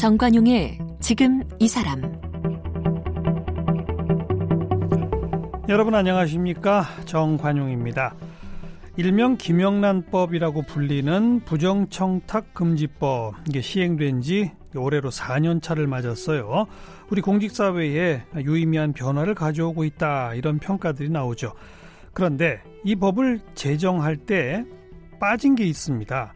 정관용의 지금 이 사람 여러분 안녕하십니까 정관용입니다. 일명 김영란법이라고 불리는 부정청탁금지법 이게 시행된 지 올해로 4년 차를 맞았어요. 우리 공직사회에 유의미한 변화를 가져오고 있다 이런 평가들이 나오죠. 그런데 이 법을 제정할 때 빠진 게 있습니다.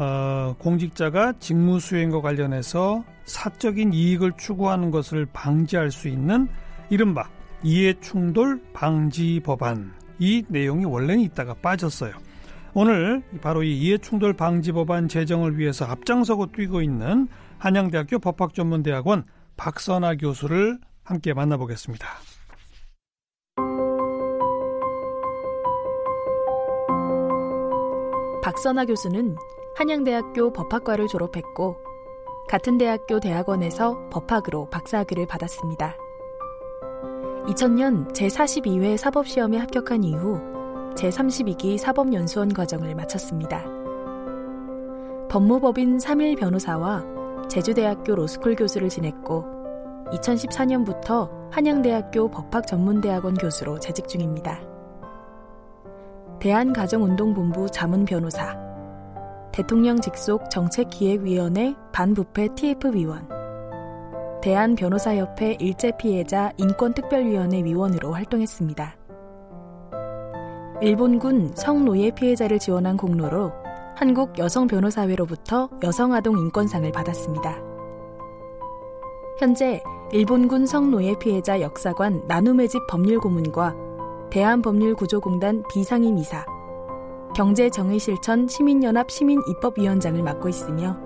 어, 공직자가 직무 수행과 관련해서 사적인 이익을 추구하는 것을 방지할 수 있는 이른바 이해충돌 방지 법안 이 내용이 원래는 있다가 빠졌어요. 오늘 바로 이 이해충돌 방지 법안 제정을 위해서 앞장서고 뛰고 있는 한양대학교 법학전문대학원 박선아 교수를 함께 만나보겠습니다. 박선아 교수는 한양대학교 법학과를 졸업했고 같은 대학교 대학원에서 법학으로 박사학위를 받았습니다. 2000년 제42회 사법시험에 합격한 이후 제32기 사법연수원 과정을 마쳤습니다. 법무법인 3일 변호사와 제주대학교 로스쿨 교수를 지냈고 2014년부터 한양대학교 법학전문대학원 교수로 재직 중입니다. 대한가정운동본부 자문변호사, 대통령 직속 정책기획위원회 반부패 TF위원, 대한변호사협회 일제피해자 인권특별위원회 위원으로 활동했습니다. 일본군 성노예 피해자를 지원한 공로로 한국 여성변호사회로부터 여성아동 인권상을 받았습니다. 현재 일본군 성노예 피해자 역사관 나눔의 집 법률고문과 대한법률구조공단 비상임 이사, 경제정의실천 시민연합 시민입법위원장을 맡고 있으며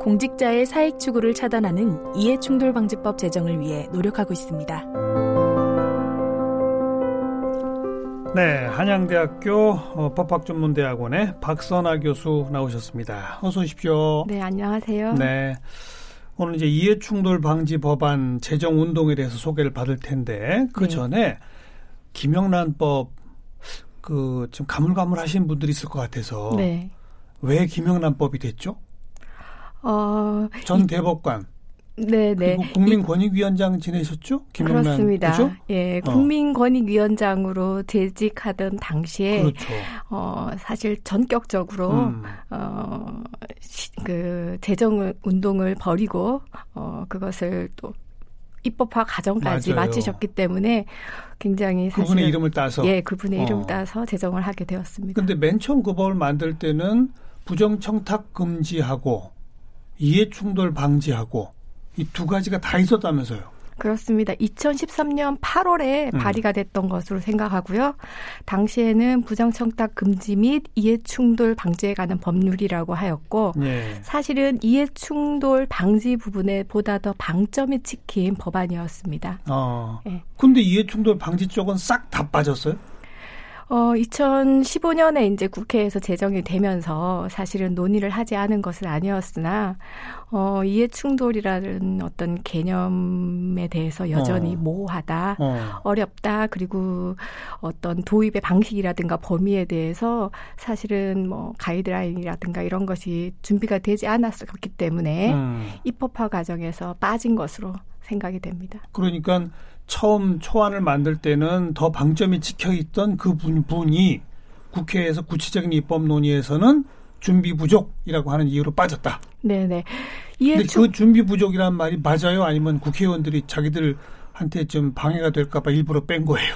공직자의 사익 추구를 차단하는 이해충돌방지법 제정을 위해 노력하고 있습니다. 네, 한양대학교 어, 법학전문대학원의 박선아 교수 나오셨습니다. 어서 오십시오. 네, 안녕하세요. 네. 오늘 이제 이해충돌 방지 법안 제정 운동에 대해서 소개를 받을 텐데 그 네. 전에 김영란법 그 좀 가물가물하신 분들이 있을 것 같아서 네. 왜 김영란법이 됐죠? 어, 전 대법관 네, 네. 국민권익위원장 지내셨죠? 김영란 그렇습니다. 그죠? 예, 어. 국민권익위원장으로 재직하던 당시에 그렇죠. 어, 사실 전격적으로 음. 어, 그 재정 운동을 벌이고 어, 그것을 또 입법화 과정까지 맞아요. 마치셨기 때문에 굉장히 사실 그분의 이름을 따서 예, 그분의 어. 이름을 따서 제정을 하게 되었습니다. 근데 맨 처음 그 법을 만들 때는 부정청탁 금지하고 이해충돌 방지하고 이 두 가지가 다 있었다면서요. 그렇습니다. 2013년 8월에 음. 발의가 됐던 것으로 생각하고요. 당시에는 부정청탁 금지 및 이해충돌 방지에 관한 법률이라고 하였고 네. 사실은 이해충돌 방지 부분에 보다 더 방점이 찍힌 법안이었습니다. 아. 네. 근데 이해충돌 방지 쪽은 싹 다 빠졌어요? 어, 2015년에 이제 국회에서 제정이 되면서 사실은 논의를 하지 않은 것은 아니었으나, 어, 이해 충돌이라는 어떤 개념에 대해서 여전히 어. 모호하다, 어. 렵다 그리고 어떤 도입의 방식이라든가 범위에 대해서 사실은 뭐 가이드라인이라든가 이런 것이 준비가 되지 않았었기 때문에 음. 입법화 과정에서 빠진 것으로 생각이 됩니다. 그러니까 처음 초안을 만들 때는 더 방점이 찍혀 있던 그 분이 국회에서 구체적인 입법 논의에서는 준비 부족이라고 하는 이유로 빠졌다. 네네. 근데 그 준비 부족이란 말이 맞아요? 아니면 국회의원들이 자기들한테 좀 방해가 될까봐 일부러 뺀 거예요?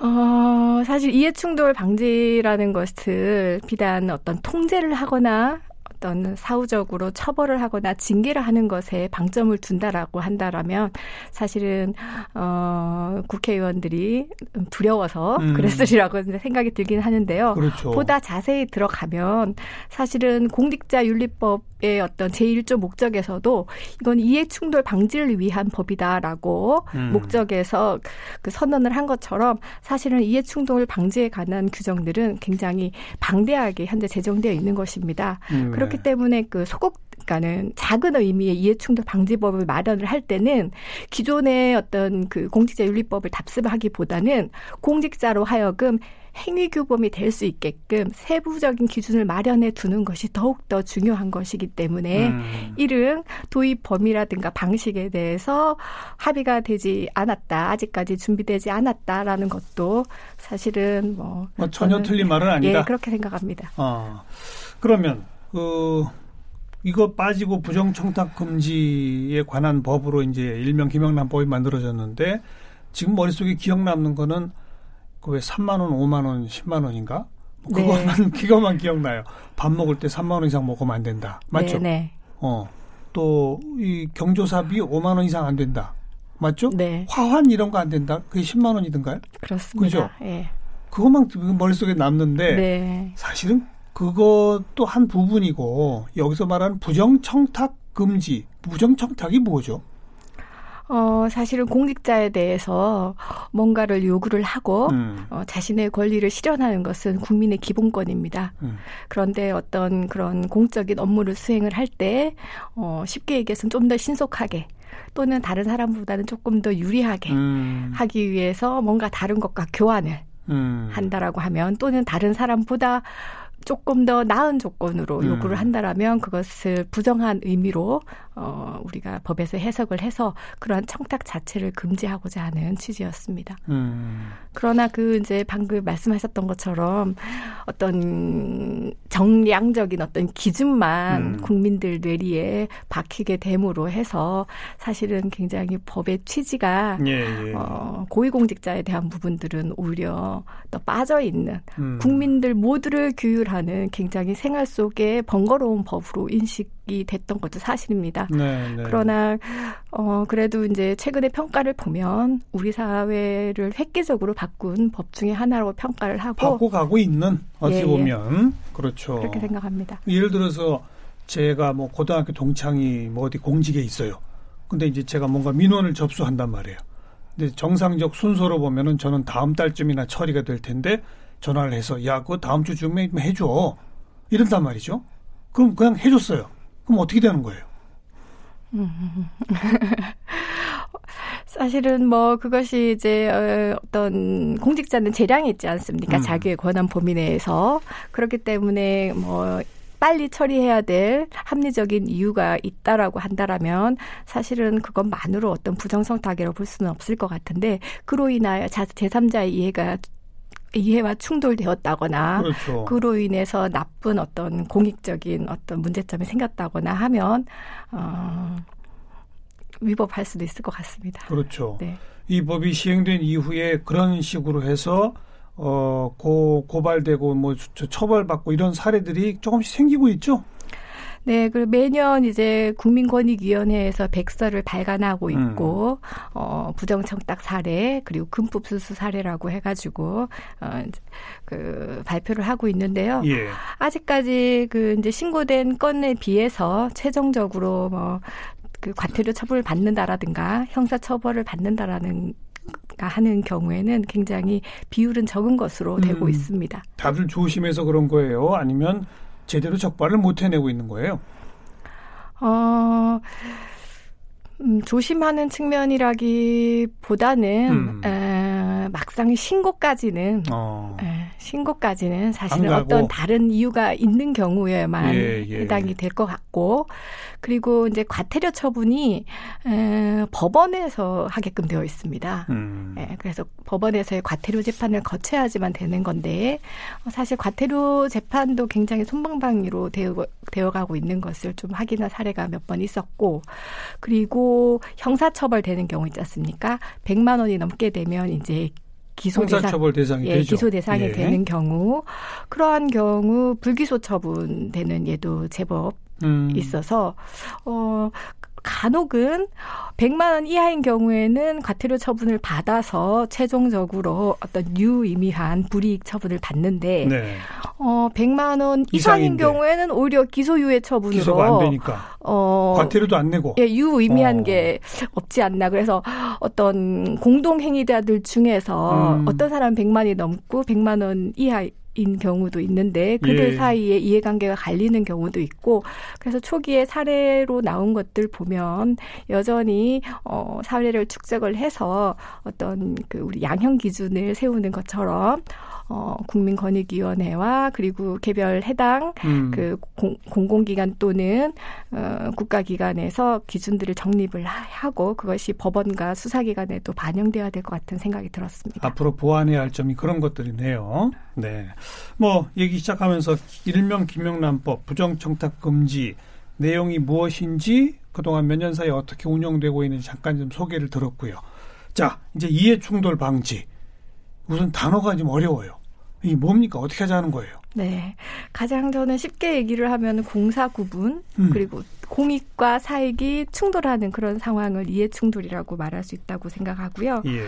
어, 사실 이해충돌 방지라는 것을 비단 어떤 통제를 하거나 어떤 사후적으로 처벌을 하거나 징계를 하는 것에 방점을 둔다라고 한다라면 사실은 어 국회의원들이 두려워서 음. 그랬으리라고 생각이 들긴 하는데요. 그렇죠. 보다 자세히 들어가면 사실은 공직자 윤리법의 어떤 제1조 목적에서도 이건 이해 충돌 방지를 위한 법이다라고 음. 목적에서 그 선언을 한 것처럼 사실은 이해 충돌 방지에 관한 규정들은 굉장히 방대하게 현재 제정되어 있는 것입니다. 음. 그렇기 때문에 그 소극 그러니까는 작은 의미의 이해충돌 방지법을 마련을 할 때는 기존의 어떤 그 공직자 윤리법을 답습하기보다는 공직자로 하여금 행위 규범이 될 수 있게끔 세부적인 기준을 마련해 두는 것이 더욱더 중요한 것이기 때문에 음. 이른 도입 범위라든가 방식에 대해서 합의가 되지 않았다. 아직까지 준비되지 않았다라는 것도 사실은 뭐, 뭐 전혀 틀린 말은 아니다. 예, 그렇게 생각합니다. 아, 그러면 그 이거 빠지고 부정청탁 금지에 관한 법으로 이제 일명 김영란법이 만들어졌는데 지금 머릿속에 기억 남는 거는 그 왜 3만 원, 5만 원, 10만 원인가? 뭐 그거만 네. 그거만 기억나요. 밥 먹을 때 3만 원 이상 먹으면 안 된다. 맞죠? 네, 네. 어. 또 이 경조사비 5만 원 이상 안 된다. 맞죠? 네. 화환 이런 거 안 된다. 그게 10만 원이든가요? 그렇습니다. 그죠? 예. 그것만 머릿속에 남는데 네. 사실은 그것도 한 부분이고 여기서 말하는 부정청탁 금지, 부정청탁이 뭐죠? 어, 사실은 공직자에 대해서 뭔가를 요구를 하고 음. 어, 자신의 권리를 실현하는 것은 국민의 기본권입니다. 음. 그런데 어떤 그런 공적인 업무를 수행을 할 때 어, 쉽게 얘기해서는 좀 더 신속하게 또는 다른 사람보다는 조금 더 유리하게 음. 하기 위해서 뭔가 다른 것과 교환을 음. 한다라고 하면 또는 다른 사람보다 조금 더 나은 조건으로 음. 요구를 한다라면 그것을 부정한 의미로 어 우리가 법에서 해석을 해서 그러한 청탁 자체를 금지하고자 하는 취지였습니다. 음. 그러나 그 이제 방금 말씀하셨던 것처럼 어떤 정량적인 어떤 기준만 음. 국민들 뇌리에 박히게 됨으로 해서 사실은 굉장히 법의 취지가 예, 예. 어 고위공직자에 대한 부분들은 오히려 더 빠져 있는 음. 국민들 모두를 규율하는 하는 굉장히 생활 속에 번거로운 법으로 인식 이 됐던 것도 사실입니다. 네, 네. 그러나 어 그래도 이제 최근의 평가를 보면 우리 사회를 획기적으로 바꾼 법 중에 하나로 평가를 하고 바꿔가고 있는 어찌 예, 예. 보면 그렇죠. 그렇게 생각합니다. 예를 들어서 제가 뭐 고등학교 동창이 뭐 어디 공직에 있어요. 근데 이제 제가 뭔가 민원을 접수한단 말이에요. 근데 정상적 순서로 보면은 저는 다음 달쯤이나 처리가 될 텐데 전화를 해서 야 그거 다음 주쯤에 해줘 이런단 말이죠. 그럼 그냥 해줬어요. 그럼 어떻게 되는 거예요? 사실은 뭐 그것이 이제 어, 어떤 공직자는 재량이 있지 않습니까? 음. 자기의 권한 범위 내에서 그렇기 때문에 뭐 빨리 처리해야 될 합리적인 이유가 있다라고 한다라면 사실은 그것만으로 어떤 부정성탁이라고 볼 수는 없을 것 같은데 그로 인하여 제3자의 이해가 이해와 충돌되었다거나 그렇죠. 그로 인해서 나쁜 어떤 공익적인 어떤 문제점이 생겼다거나 하면 어, 위법할 수도 있을 것 같습니다. 그렇죠. 네. 이 법이 시행된 이후에 그런 식으로 해서 어, 고, 고발되고 뭐 처벌받고 이런 사례들이 조금씩 생기고 있죠. 네, 그리고 매년 이제 국민권익위원회에서 백서를 발간하고 음. 있고, 음. 어, 부정청탁 사례, 그리고 금품수수 사례라고 해가지고, 어, 그, 발표를 하고 있는데요. 예. 아직까지 그 이제 신고된 건에 비해서 최종적으로 뭐, 그 과태료 처벌을 받는다라든가 형사 처벌을 받는다라는 하는 경우에는 굉장히 비율은 적은 것으로 되고 음, 있습니다. 다들 조심해서 그런 거예요? 아니면 제대로 적발을 못 해내고 있는 거예요? 어, 음, 조심하는 측면이라기보다는 음. 에, 막상 신고까지는 어. 에, 신고까지는 사실은 어떤 다른 이유가 있는 경우에만 예, 예. 해당이 될 것 같고 그리고 이제 과태료 처분이 에, 법원에서 하게끔 되어 있습니다. 음. 예, 그래서 법원에서의 과태료 재판을 거쳐야지만 되는 건데 어, 사실 과태료 재판도 굉장히 손방망이로 되어, 되어가고 있는 것을 좀 확인한 사례가 몇 번 있었고 그리고 형사처벌되는 경우 있지 않습니까? 100만 원이 넘게 되면 이제 기소 대상, 대상이 예. 기소 대상이 예. 되는 경우 그러한 경우 불기소 처분되는 예도 제법 음. 있어서 어 간혹은 100만 원 이하인 경우에는 과태료 처분을 받아서 최종적으로 어떤 유의미한 불이익 처분을 받는데 네. 어 100만 원 이상인 이상인데. 경우에는 오히려 기소유예 처분으로 기소가 안 되니까 어 과태료도 안 내고 예, 유의미한 어. 게 없지 않나 그래서 어떤 공동 행위자들 중에서 음. 어떤 사람은 100만이 넘고 100만 원 이하 인 경우도 있는데 그들 예. 사이에 이해관계가 갈리는 경우도 있고 그래서 초기에 사례로 나온 것들 보면 여전히 어 사례를 축적을 해서 어떤 그 우리 양형 기준을 세우는 것처럼 어 국민권익위원회와 그리고 개별 해당 음. 그 공, 공공기관 또는 어, 국가기관에서 기준들을 정립을 하- 하고 그것이 법원과 수사기관에도 반영돼야 될 것 같은 생각이 들었습니다. 앞으로 보완해야 할 점이 그런 것들이네요. 네. 뭐 얘기 시작하면서 일명 김영란법 부정청탁 금지 내용이 무엇인지 그동안 몇 년 사이에 어떻게 운영되고 있는지 잠깐 좀 소개를 들었고요. 자, 이제 이해 충돌 방지. 우선 단어가 좀 어려워요. 이게 뭡니까? 어떻게 하자는 거예요? 네. 가장 저는 쉽게 얘기를 하면 공사 구분 음. 그리고 공익과 사익이 충돌하는 그런 상황을 이해 충돌이라고 말할 수 있다고 생각하고요. 예.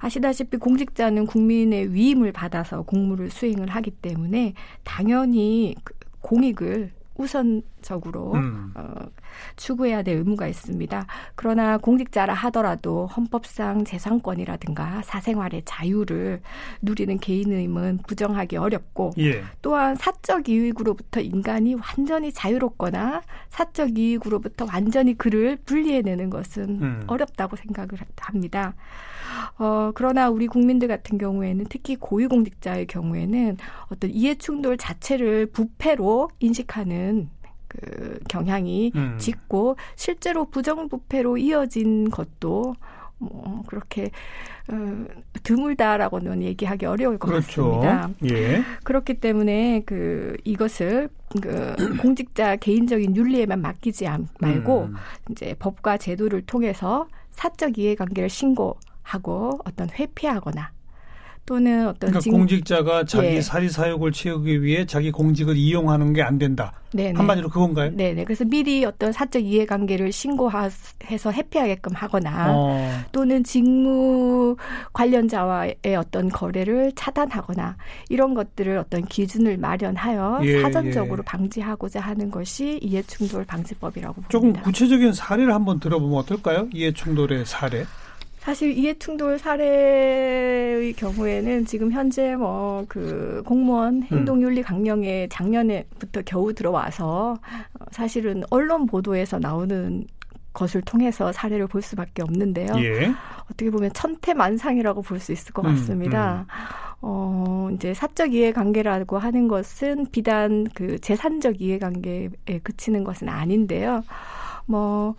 아시다시피 공직자는 국민의 위임을 받아서 공무를 수행을 하기 때문에 당연히 그 공익을 우선적으로 음. 어, 추구해야 될 의무가 있습니다. 그러나 공직자라 하더라도 헌법상 재산권이라든가 사생활의 자유를 누리는 개인의임은 부정하기 어렵고 예. 또한 사적 이익으로부터 인간이 완전히 자유롭거나 사적 이익으로부터 완전히 그를 분리해내는 것은 음. 어렵다고 생각을 합니다. 어, 그러나 우리 국민들 같은 경우에는 특히 고위공직자의 경우에는 어떤 이해충돌 자체를 부패로 인식하는 그 경향이 음. 짙고 실제로 부정부패로 이어진 것도 뭐 그렇게 어, 드물다라고는 얘기하기 어려울 것 그렇죠. 같습니다. 예. 그렇기 때문에 그 이것을 그 공직자 개인적인 윤리에만 맡기지 않- 말고 음. 이제 법과 제도를 통해서 사적 이해관계를 신고하고 어떤 회피하거나 또는 어떤 그러니까 징- 공직자가 자기 예. 사리 사욕을 채우기 위해 자기 공직을 이용하는 게 안 된다. 네네. 한마디로 그건가요? 네 네. 그래서 미리 어떤 사적 이해관계를 신고해서 회피하게끔 하거나 어. 또는 직무 관련자와의 어떤 거래를 차단하거나 이런 것들을 어떤 기준을 마련하여 예, 사전적으로 예. 방지하고자 하는 것이 이해충돌 방지법이라고 조금 봅니다. 구체적인 사례를 한번 들어보면 어떨까요? 이해 충돌의 사례. 사실 이해충돌 사례의 경우에는 지금 현재 뭐 그 공무원 행동윤리 강령에 작년에부터 겨우 들어와서 어, 사실은 언론 보도에서 나오는 것을 통해서 사례를 볼 수밖에 없는데요. 예. 어떻게 보면 천태만상이라고 볼 수 있을 것 음, 같습니다. 어, 이제 사적 이해관계라고 하는 것은 비단 그 재산적 이해관계에 그치는 것은 아닌데요. 뭐,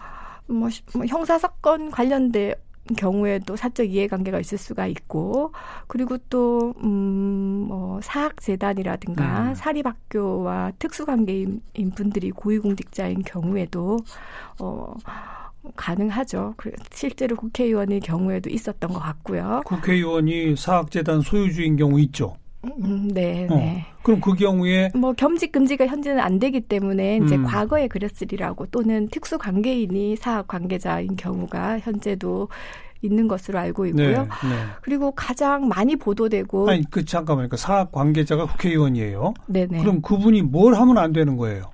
뭐, 시- 뭐 형사 사건 관련된 경우에도 사적 이해관계가 있을 수가 있고, 그리고 또, 음, 뭐, 사학재단이라든가 음. 사립학교와 특수관계인 분들이 고위공직자인 경우에도, 어, 가능하죠. 그 실제로 국회의원의 경우에도 있었던 것 같고요. 국회의원이 사학재단 소유주인 경우 있죠. 음, 네, 어. 네. 그럼 그 경우에 뭐 겸직 금지가 현재는 안 되기 때문에 이제 음. 과거에 그랬으리라고 또는 특수 관계인이 사학 관계자인 경우가 현재도 있는 것으로 알고 네, 있고요. 네. 그리고 가장 많이 보도되고 아니 그 잠깐만요. 그 사학 관계자가 국회의원이에요. 네네. 그럼 그분이 뭘 하면 안 되는 거예요?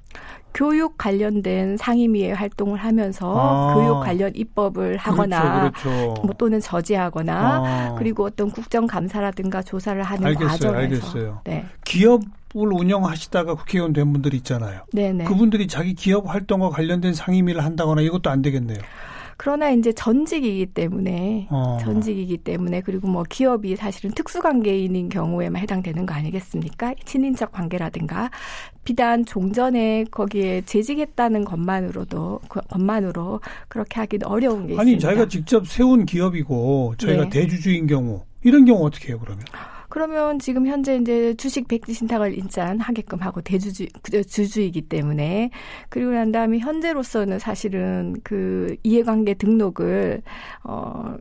교육 관련된 상임위의 활동을 하면서 아. 교육 관련 입법을 하거나 그렇죠, 그렇죠. 뭐 또는 저지하거나 아, 그리고 어떤 국정감사라든가 조사를 하는 알겠어요, 과정에서 알겠어요. 네. 기업 을 운영하시다가 국회의원 된 분들 있잖아요. 네네. 그분들이 자기 기업 활동과 관련된 상임위를 한다거나 이것도 안 되겠네요. 그러나 이제 전직이기 때문에 어. 전직이기 때문에 그리고 뭐 기업이 사실은 특수관계인인 경우에만 해당되는 거 아니겠습니까? 친인척 관계라든가 비단 종전에 거기에 재직했다는 것만으로도 그 것만으로 그렇게 하기는 어려운 게 아니 있습니다. 자기가 직접 세운 기업이고 저희가 네. 대주주인 경우 이런 경우 어떻게 해요 그러면? 그러면 지금 현재 이제 주식 백지 신탁을 인짠하게끔 하고 대주주 그 주주이기 때문에 그리고 난 다음에 현재로서는 사실은 그 이해관계 등록을 어.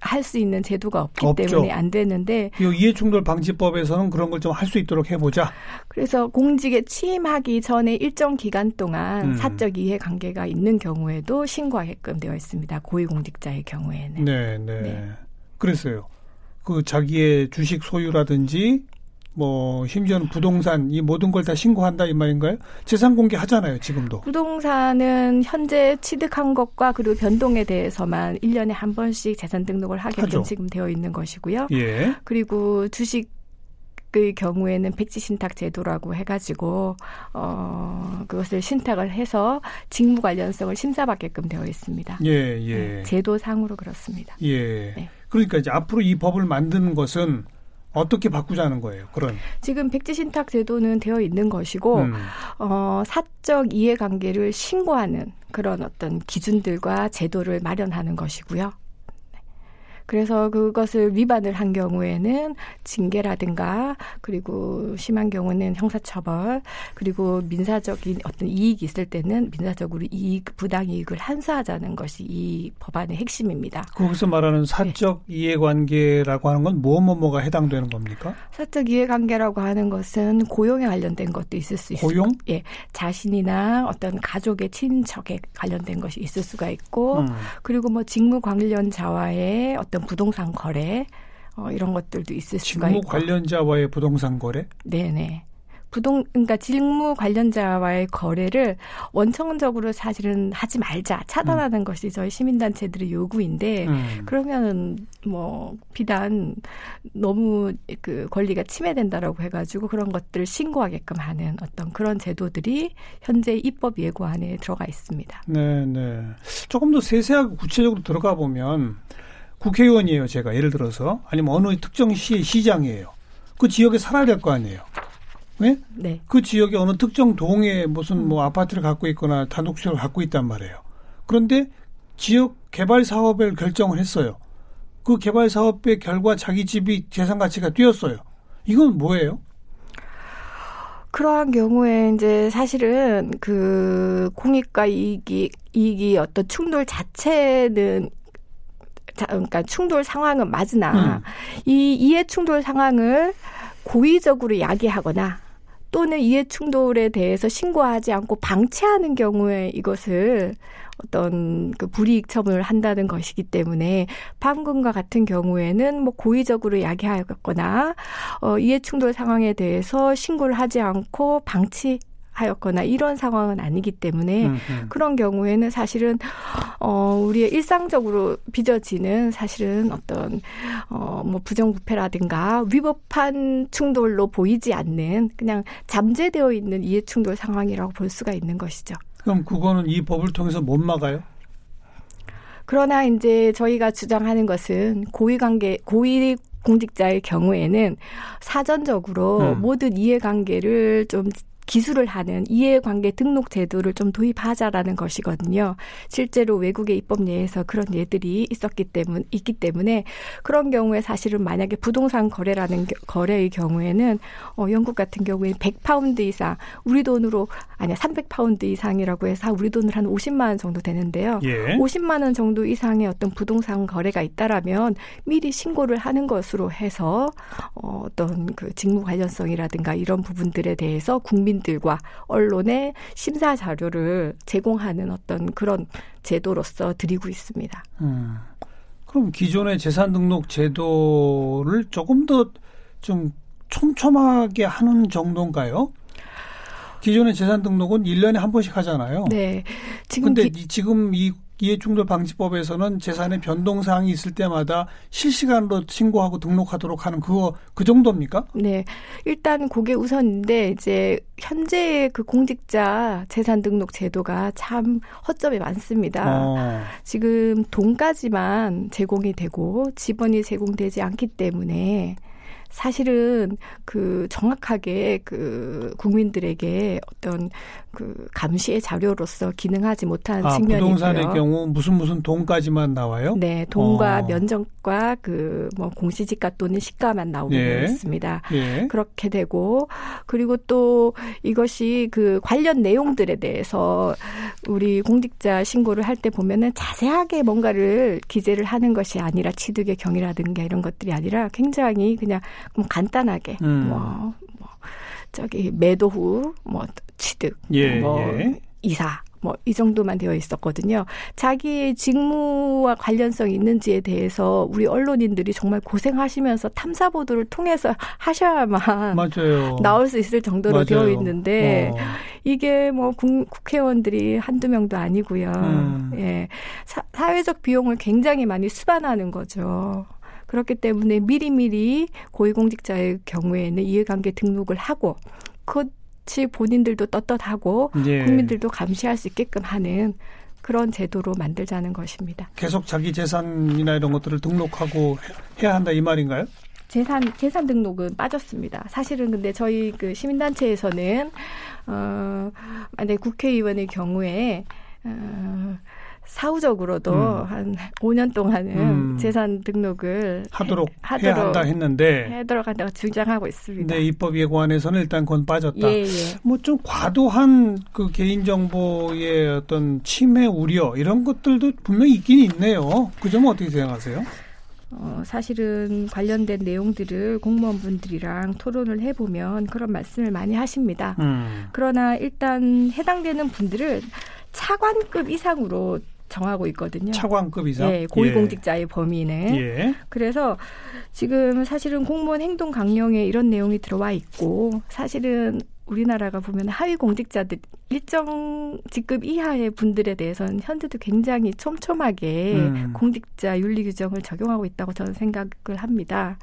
할수 있는 제도가 없기 없죠. 때문에 안 되는데 이 이해충돌 방지법에서는 그런 걸 좀 할 수 있도록 해보자. 그래서 공직에 취임하기 전에 일정 기간 동안 음. 사적 이해관계가 있는 경우에도 신고하게끔 되어 있습니다. 고위공직자의 경우에는. 네, 네. 네. 그랬어요. 그 자기의 주식 소유라든지 뭐 심지어는 부동산 이 모든 걸 다 신고한다 이 말인가요? 재산 공개 하잖아요, 지금도. 부동산은 현재 취득한 것과 그리고 변동에 대해서만 1년에 한 번씩 재산 등록을 하게끔. 지금 되어 있는 것이고요. 예. 그리고 주식 의 경우에는 백지 신탁 제도라고 해가지고 어 그것을 신탁을 해서 직무 관련성을 심사받게끔 되어 있습니다. 예, 예. 네, 제도상으로 그렇습니다. 예. 네. 그러니까 이제 앞으로 이 법을 만드는 것은 어떻게 바꾸자는 거예요? 그런 지금 백지 신탁 제도는 되어 있는 것이고 음. 어, 사적 이해관계를 신고하는 그런 어떤 기준들과 제도를 마련하는 것이고요. 네. 그래서 그것을 위반을 한 경우에는 징계라든가 그리고 심한 경우는 형사처벌 그리고 민사적인 어떤 이익이 있을 때는 민사적으로 이익 부당 이익을 한수하자는 것이 이 법안의 핵심입니다. 거기서 말하는 사적 이해관계라고 하는 건 뭐뭐 뭐가 해당되는 겁니까? 사적 이해관계라고 하는 것은 고용에 관련된 것도 있을 수 있습니다. 고용? 예, 자신이나 어떤 가족의 친척에 관련된 것이 있을 수가 있고 음. 그리고 뭐 직무 관련 자와의 어떤 부동산 거래 어, 이런 것들도 있을 수가 직무 있고 관련자와의 부동산 거래? 네네. 부동 그러니까 직무 관련자와의 거래를 원천적으로 사실은 하지 말자 차단하는 것이 저희 시민단체들의 요구인데 음. 그러면은 뭐 비단 너무 그 권리가 침해된다라고 해가지고 그런 것들을 신고하게끔 하는 어떤 그런 제도들이 현재 입법 예고안에 들어가 있습니다. 네, 네. 조금 더 세세하고 구체적으로 들어가 보면 국회의원이에요, 제가 예를 들어서 아니면 어느 특정 시의 시장이에요. 그 지역에 살아야 될 거 아니에요. 네? 네. 그 지역에 어느 특정 동에 무슨 뭐 아파트를 갖고 있거나 단독주택을 갖고 있단 말이에요. 그런데 지역 개발 사업을 결정을 했어요. 그 개발 사업의 결과 자기 집이 재산 가치가 뛰었어요. 이건 뭐예요? 그러한 경우에 이제 사실은 그 공익과 이익이 이익이 어떤 충돌 자체는 자, 그러니까 충돌 상황은 맞으나 음. 이 이해 충돌 상황을 고의적으로 야기하거나 또는 이해 충돌에 대해서 신고하지 않고 방치하는 경우에 이것을 어떤 그 불이익 처분을 한다는 것이기 때문에 방금과 같은 경우에는 뭐 고의적으로 야기하였거나 어 이해 충돌 상황에 대해서 신고를 하지 않고 방치 하였거나 이런 상황은 아니기 때문에 음, 음. 그런 경우에는 사실은 어 우리의 일상적으로 빚어지는 사실은 어떤 어뭐 부정부패라든가 위법한 충돌로 보이지 않는 그냥 잠재되어 있는 이해 충돌 상황이라고 볼 수가 있는 것이죠. 그럼 그거는 이 법을 통해서 못 막아요? 그러나 이제 저희가 주장하는 것은 고위관계 고위 공직자의 경우에는 사전적으로 음. 모든 이해관계를 좀 기술을 하는 이해관계 등록 제도를 좀 도입하자라는 것이거든요. 실제로 외국의 입법례에서 그런 예들이 있었기 때문 있기 때문에 그런 경우에 사실은 만약에 부동산 거래라는 겨- 거래의 경우에는 어 영국 같은 경우에 100파운드 이상 우리 돈으로 아니야 300파운드 이상이라고 해서 우리 돈으로 한 50만 원 정도 되는데요. 예. 50만 원 정도 이상의 어떤 부동산 거래가 있다라면 미리 신고를 하는 것으로 해서 어, 어떤 그 직무 관련성이라든가 이런 부분들에 대해서 국민 들과 언론에 심사 자료를 제공하는 어떤 그런 제도로서 드리고 있습니다. 음. 그럼 기존의 재산 등록 제도를 조금 더 좀 촘촘하게 하는 정도인가요? 기존의 재산 등록은 1년에 한 번씩 하잖아요. 네. 지금 근데 기- 이- 지금 이 이해충돌 방지법에서는 재산의 변동 사항이 있을 때마다 실시간으로 신고하고 등록하도록 하는 그거 그 정도입니까? 네. 일단 그게 우선인데 이제 현재의 그 공직자 재산 등록 제도가 참 허점이 많습니다. 어. 지금 돈까지만 제공이 되고 지번이 제공되지 않기 때문에 사실은 그 정확하게 그 국민들에게 어떤 그 감시의 자료로서 기능하지 못한 아, 측면이 부동산의. 경우 무슨 무슨 돈까지만 나와요? 네, 돈과 어. 면적과 그 뭐 공시지가 또는 시가만 나오게 예. 되어 있습니다. 예. 그렇게 되고 그리고 또 이것이 그 관련 내용들에 대해서 우리 공직자 신고를 할 때 보면은 자세하게 뭔가를 기재를 하는 것이 아니라 취득의 경위라든가 이런 것들이 아니라 굉장히 그냥 뭐 간단하게 음. 뭐, 뭐 저기 매도 후 뭐 취득 예, 뭐 예. 이사 뭐이 정도만 되어 있었거든요. 자기의 직무와 관련성이 있는지에 대해서 우리 언론인들이 정말 고생하시면서 탐사 보도를 통해서 하셔야만 맞아요. 나올 수 있을 정도로 맞아요. 되어 있는데 어. 이게 뭐 국, 국회의원들이 한두 명도 아니고요. 음. 예. 사, 사회적 비용을 굉장히 많이 수반하는 거죠. 그렇기 때문에 미리미리 고위공직자의 경우에는 이해관계 등록을 하고 그것이 본인들도 떳떳하고 예. 국민들도 감시할 수 있게끔 하는 그런 제도로 만들자는 것입니다. 계속 자기 재산이나 이런 것들을 등록하고 해야 한다 이 말인가요? 재산 재산 등록은 빠졌습니다. 사실은 근데 저희 그 시민단체에서는 어 만약 국회의원의 경우에 어 사후적으로도 음. 한 5년 동안은 음. 재산 등록을 하도록, 해, 해야 한다 했는데 해도록 한다고 주장하고 있습니다. 네, 입법 예고안에서는 일단 그건 빠졌다. 예, 예. 뭐좀 과도한 그 개인 정보의 어떤 침해 우려 이런 것들도 분명히 있긴 있네요. 그 점은 어떻게 생각하세요? 어, 사실은 관련된 내용들을 공무원분들이랑 토론을 해보면 그런 말씀을 많이 하십니다. 음. 그러나 일단 해당되는 분들은 차관급 이상으로 정하고 있거든요. 차관급 이상? 네, 고위공직자의 예. 범위는. 예. 그래서 지금 사실은 공무원 행동 강령에 이런 내용이 들어와 있고 사실은 우리나라가 보면 하위 공직자들 일정 직급 이하의 분들에 대해서는 현재도 굉장히 촘촘하게 음. 공직자 윤리 규정을 적용하고 있다고 저는 생각을 합니다.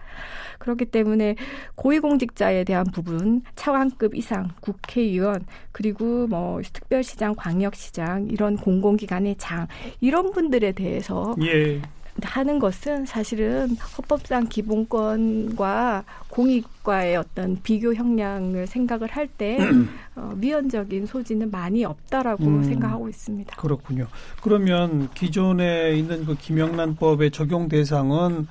그렇기 때문에 고위공직자에 대한 부분 차관급 이상 국회의원 그리고 뭐 특별시장, 광역시장 이런 공공기관의 장 이런 분들에 대해서 예. 하는 것은 사실은 헌법상 기본권과 공익과의 어떤 비교 형량을 생각을 할때 어, 미연적인 소지는 많이 없다라고 음, 생각하고 있습니다. 그렇군요. 그러면 기존에 있는 그 김영란법의 적용 대상은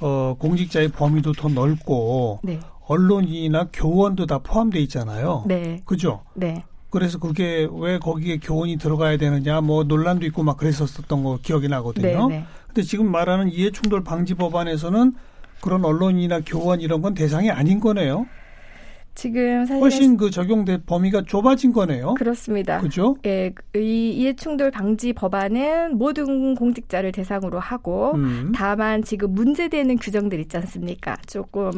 어, 공직자의 범위도 더 넓고 네. 언론이나 교원도 다 포함돼 있잖아요. 네. 그죠? 네. 그래서 그게 왜 거기에 교원이 들어가야 되느냐 뭐 논란도 있고 막 그랬었던 거 기억이 나거든요. 네, 네. 근데 지금 말하는 이해 충돌 방지 법안에서는 그런 언론이나 교원 이런 건 대상이 아닌 거네요. 지금 사실 훨씬 그 적용된 범위가 좁아진 거네요. 그렇습니다. 그죠? 예, 이 이해충돌 방지 법안은 모든 공직자를 대상으로 하고 음. 다만 지금 문제되는 규정들 있지 않습니까? 조금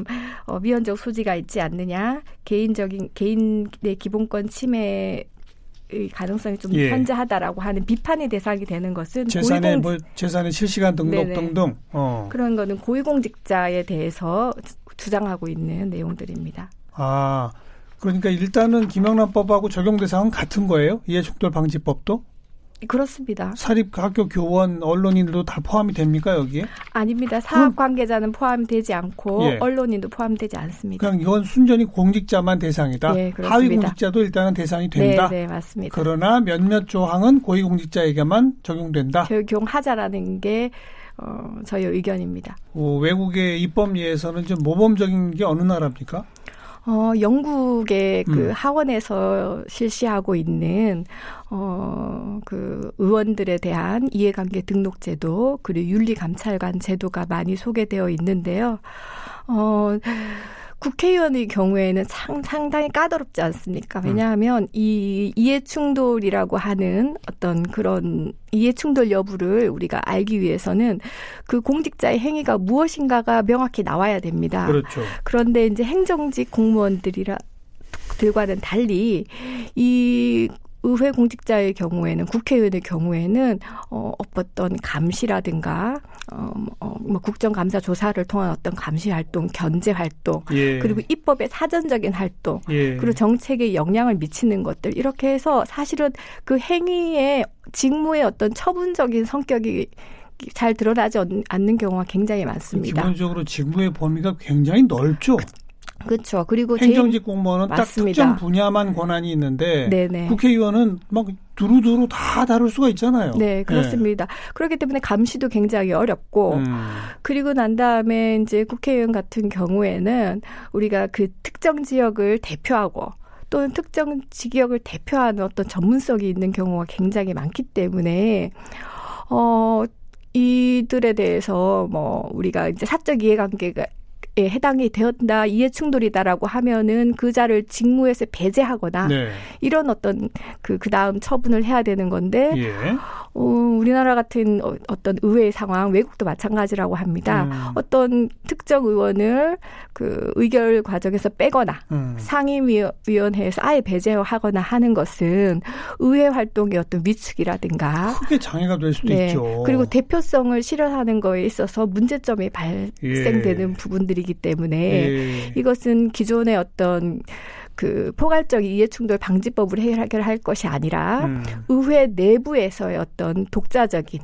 어, 미연적 소지가 있지 않느냐, 개인적인 개인의 기본권 침해 의 가능성이 좀 예. 현저하다라고 하는 비판의 대상이 되는 것은 재산의 뭐 재산의 실시간 등록 네네. 등등 어. 그런 거는 고위공직자에 대해서 주장하고 있는 내용들입니다. 아, 그러니까 일단은 김영란법하고 적용 대상은 같은 거예요? 이해충돌 방지법도? 그렇습니다. 사립 학교 교원, 언론인들도 다 포함이 됩니까 여기에? 아닙니다. 사업 관계자는 포함되지 않고 예. 언론인도 포함되지 않습니다. 그냥 이건 순전히 공직자만 대상이다. 네, 그렇습니다. 하위 공직자도 일단은 대상이 된다. 네, 네, 맞습니다. 그러나 몇몇 조항은 고위 공직자에게만 적용된다. 적용하자라는 게 어, 저희 의견입니다. 어, 외국의 입법례에서는 좀 모범적인 게 어느 나라입니까? 어, 영국의 그 음. 하원에서 실시하고 있는 어, 그 의원들에 대한 이해관계 등록제도 그리고 윤리감찰관 제도가 많이 소개되어 있는데요. 어, 국회의원의 경우에는 상, 상당히 까다롭지 않습니까? 왜냐하면 음. 이 이해 충돌이라고 하는 어떤 그런 이해 충돌 여부를 우리가 알기 위해서는 그 공직자의 행위가 무엇인가가 명확히 나와야 됩니다. 그렇죠. 그런데 이제 행정직 공무원들이라 들과는 달리 이 의회 공직자의 경우에는 국회의원의 경우에는 어, 어떤 감시라든가 어, 어, 뭐 국정감사 조사를 통한 어떤 감시 활동, 견제 활동, 예. 그리고 입법의 사전적인 활동, 예. 그리고 정책에 영향을 미치는 것들 이렇게 해서 사실은 그 행위의 직무의 어떤 처분적인 성격이 잘 드러나지 않는 경우가 굉장히 많습니다. 기본적으로 직무의 범위가 굉장히 넓죠. 그 렇죠. 그리고 행정직 공무원은 맞습니다. 딱 특정 분야만 권한이 있는데 네네. 국회의원은 막 두루두루 다 다룰 수가 있잖아요. 네, 그렇습니다. 네. 그렇기 때문에 감시도 굉장히 어렵고 음. 그리고 난 다음에 이제 국회의원 같은 경우에는 우리가 그 특정 지역을 대표하고 또는 특정 지역을 대표하는 어떤 전문성이 있는 경우가 굉장히 많기 때문에 어 이들에 대해서 뭐 우리가 이제 사적 이해관계가 예, 해당이 되었다 이해 충돌이다라고 하면은 그 자를 직무에서 배제하거나 네. 이런 어떤 그 그다음 처분을 해야 되는 건데 예. 어, 우리나라 같은 어, 어떤 의회 상황, 외국도 마찬가지라고 합니다. 음. 어떤 특정 의원을 그 의결 과정에서 빼거나 음. 상임위원회에서 아예 배제하거나 하는 것은 의회 활동의 어떤 위축이라든가 크게 장애가 될 수도 네. 있죠. 그리고 대표성을 실현하는 거에 있어서 문제점이 발생되는 예. 부분들이기 때문에 예. 이것은 기존의 어떤 그 포괄적 이해충돌 방지법을 해결할 것이 아니라 음. 의회 내부에서의 어떤 독자적인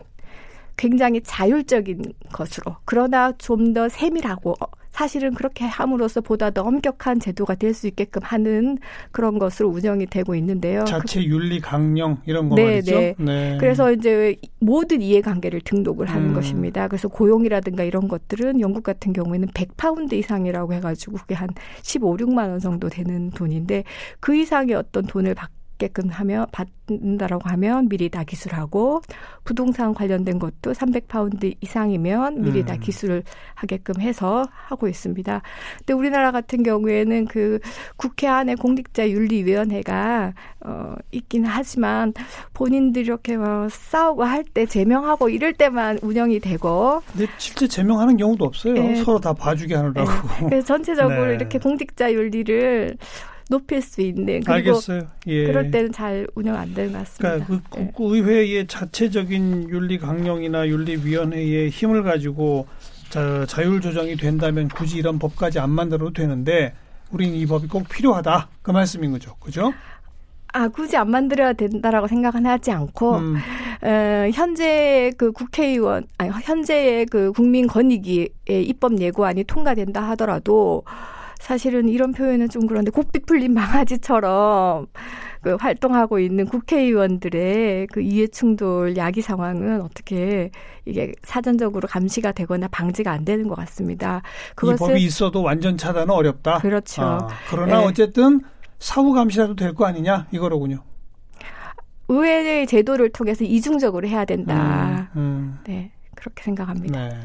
굉장히 자율적인 것으로 그러나 좀 더 세밀하고 사실은 그렇게 함으로써 보다 더 엄격한 제도가 될 수 있게끔 하는 그런 것으로 운영이 되고 있는데요. 자체 윤리 강령 이런 거 네, 말이죠. 네. 네. 그래서 이제 모든 이해관계를 등록을 하는 음. 것입니다. 그래서 고용이라든가 이런 것들은 영국 같은 경우에는 100파운드 이상이라고 해가지고 그게 한 15, 6만 원 정도 되는 돈인데 그 이상의 어떤 돈을 받 받게끔 하면 받는다라고 하면 미리 다 기술하고 부동산 관련된 것도 300파운드 이상이면 미리 음. 다 기술을 하게끔 해서 하고 있습니다. 근데 우리나라 같은 경우에는 그 국회 안에 공직자 윤리위원회가 어 있긴 하지만 본인들이 이렇게 뭐 싸우고 할 때 제명하고 이럴 때만 운영이 되고 근데 실제 제명하는 경우도 없어요. 네. 서로 다 봐주게 하느라고. 네. 그래서 전체적으로 네. 이렇게 공직자 윤리를 높일 수 있는 그리고 알겠어요. 예. 그럴 때는 잘 운영 안 되는 것 같습니다. 그러니까 그 국의회의 자체적인 윤리 강령이나 윤리위원회의 힘을 가지고 자, 자율 조정이 된다면 굳이 이런 법까지 안 만들어도 되는데 우리는 이 법이 꼭 필요하다 그 말씀인 거죠, 그죠? 아 굳이 안 만들어야 된다라고 생각은 하지 않고 음. 어, 현재 그 국회의원 아니 현재의 그 국민 권익위의 입법 예고안이 통과된다 하더라도 사실은 이런 표현은 좀 그런데 고삐 풀린 망아지처럼 그 활동하고 있는 국회의원들의 그 이해충돌 야기 상황은 어떻게 이게 사전적으로 감시가 되거나 방지가 안 되는 것 같습니다. 그것이 법이 있어도 완전 차단은 어렵다. 그렇죠. 아, 그러나 네. 어쨌든 사후 감시라도 될 거 아니냐 이거로군요. 의회의 제도를 통해서 이중적으로 해야 된다. 음, 음. 네, 그렇게 생각합니다. 네.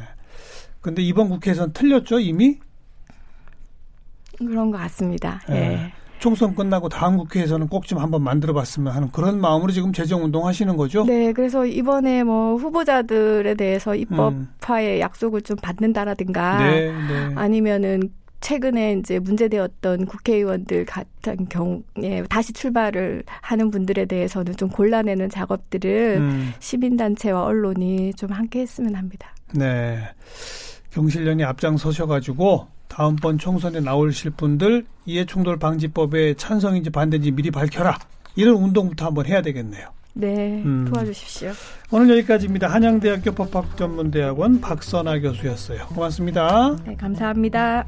근데 이번 국회에서는 틀렸죠 이미? 그런 것 같습니다. 예. 예. 총선 끝나고 다음 국회에서는 꼭 좀 한번 만들어 봤으면 하는 그런 마음으로 지금 재정 운동 하시는 거죠? 네, 그래서 이번에 뭐 후보자들에 대해서 입법화의 음. 약속을 좀 받는다라든가 네, 네. 아니면은 최근에 이제 문제되었던 국회의원들 같은 경우에 다시 출발을 하는 분들에 대해서는 좀 골라내는 작업들을 음. 시민단체와 언론이 좀 함께 했으면 합니다. 네. 경실련이 앞장서셔가지고 다음번 총선에 나오실 분들 이해충돌 방지법에 찬성인지 반대인지 미리 밝혀라. 이런 운동부터 한번 해야 되겠네요. 네, 음. 도와주십시오. 오늘 여기까지입니다. 한양대학교 법학전문대학원 박선아 교수였어요. 고맙습니다. 네, 감사합니다.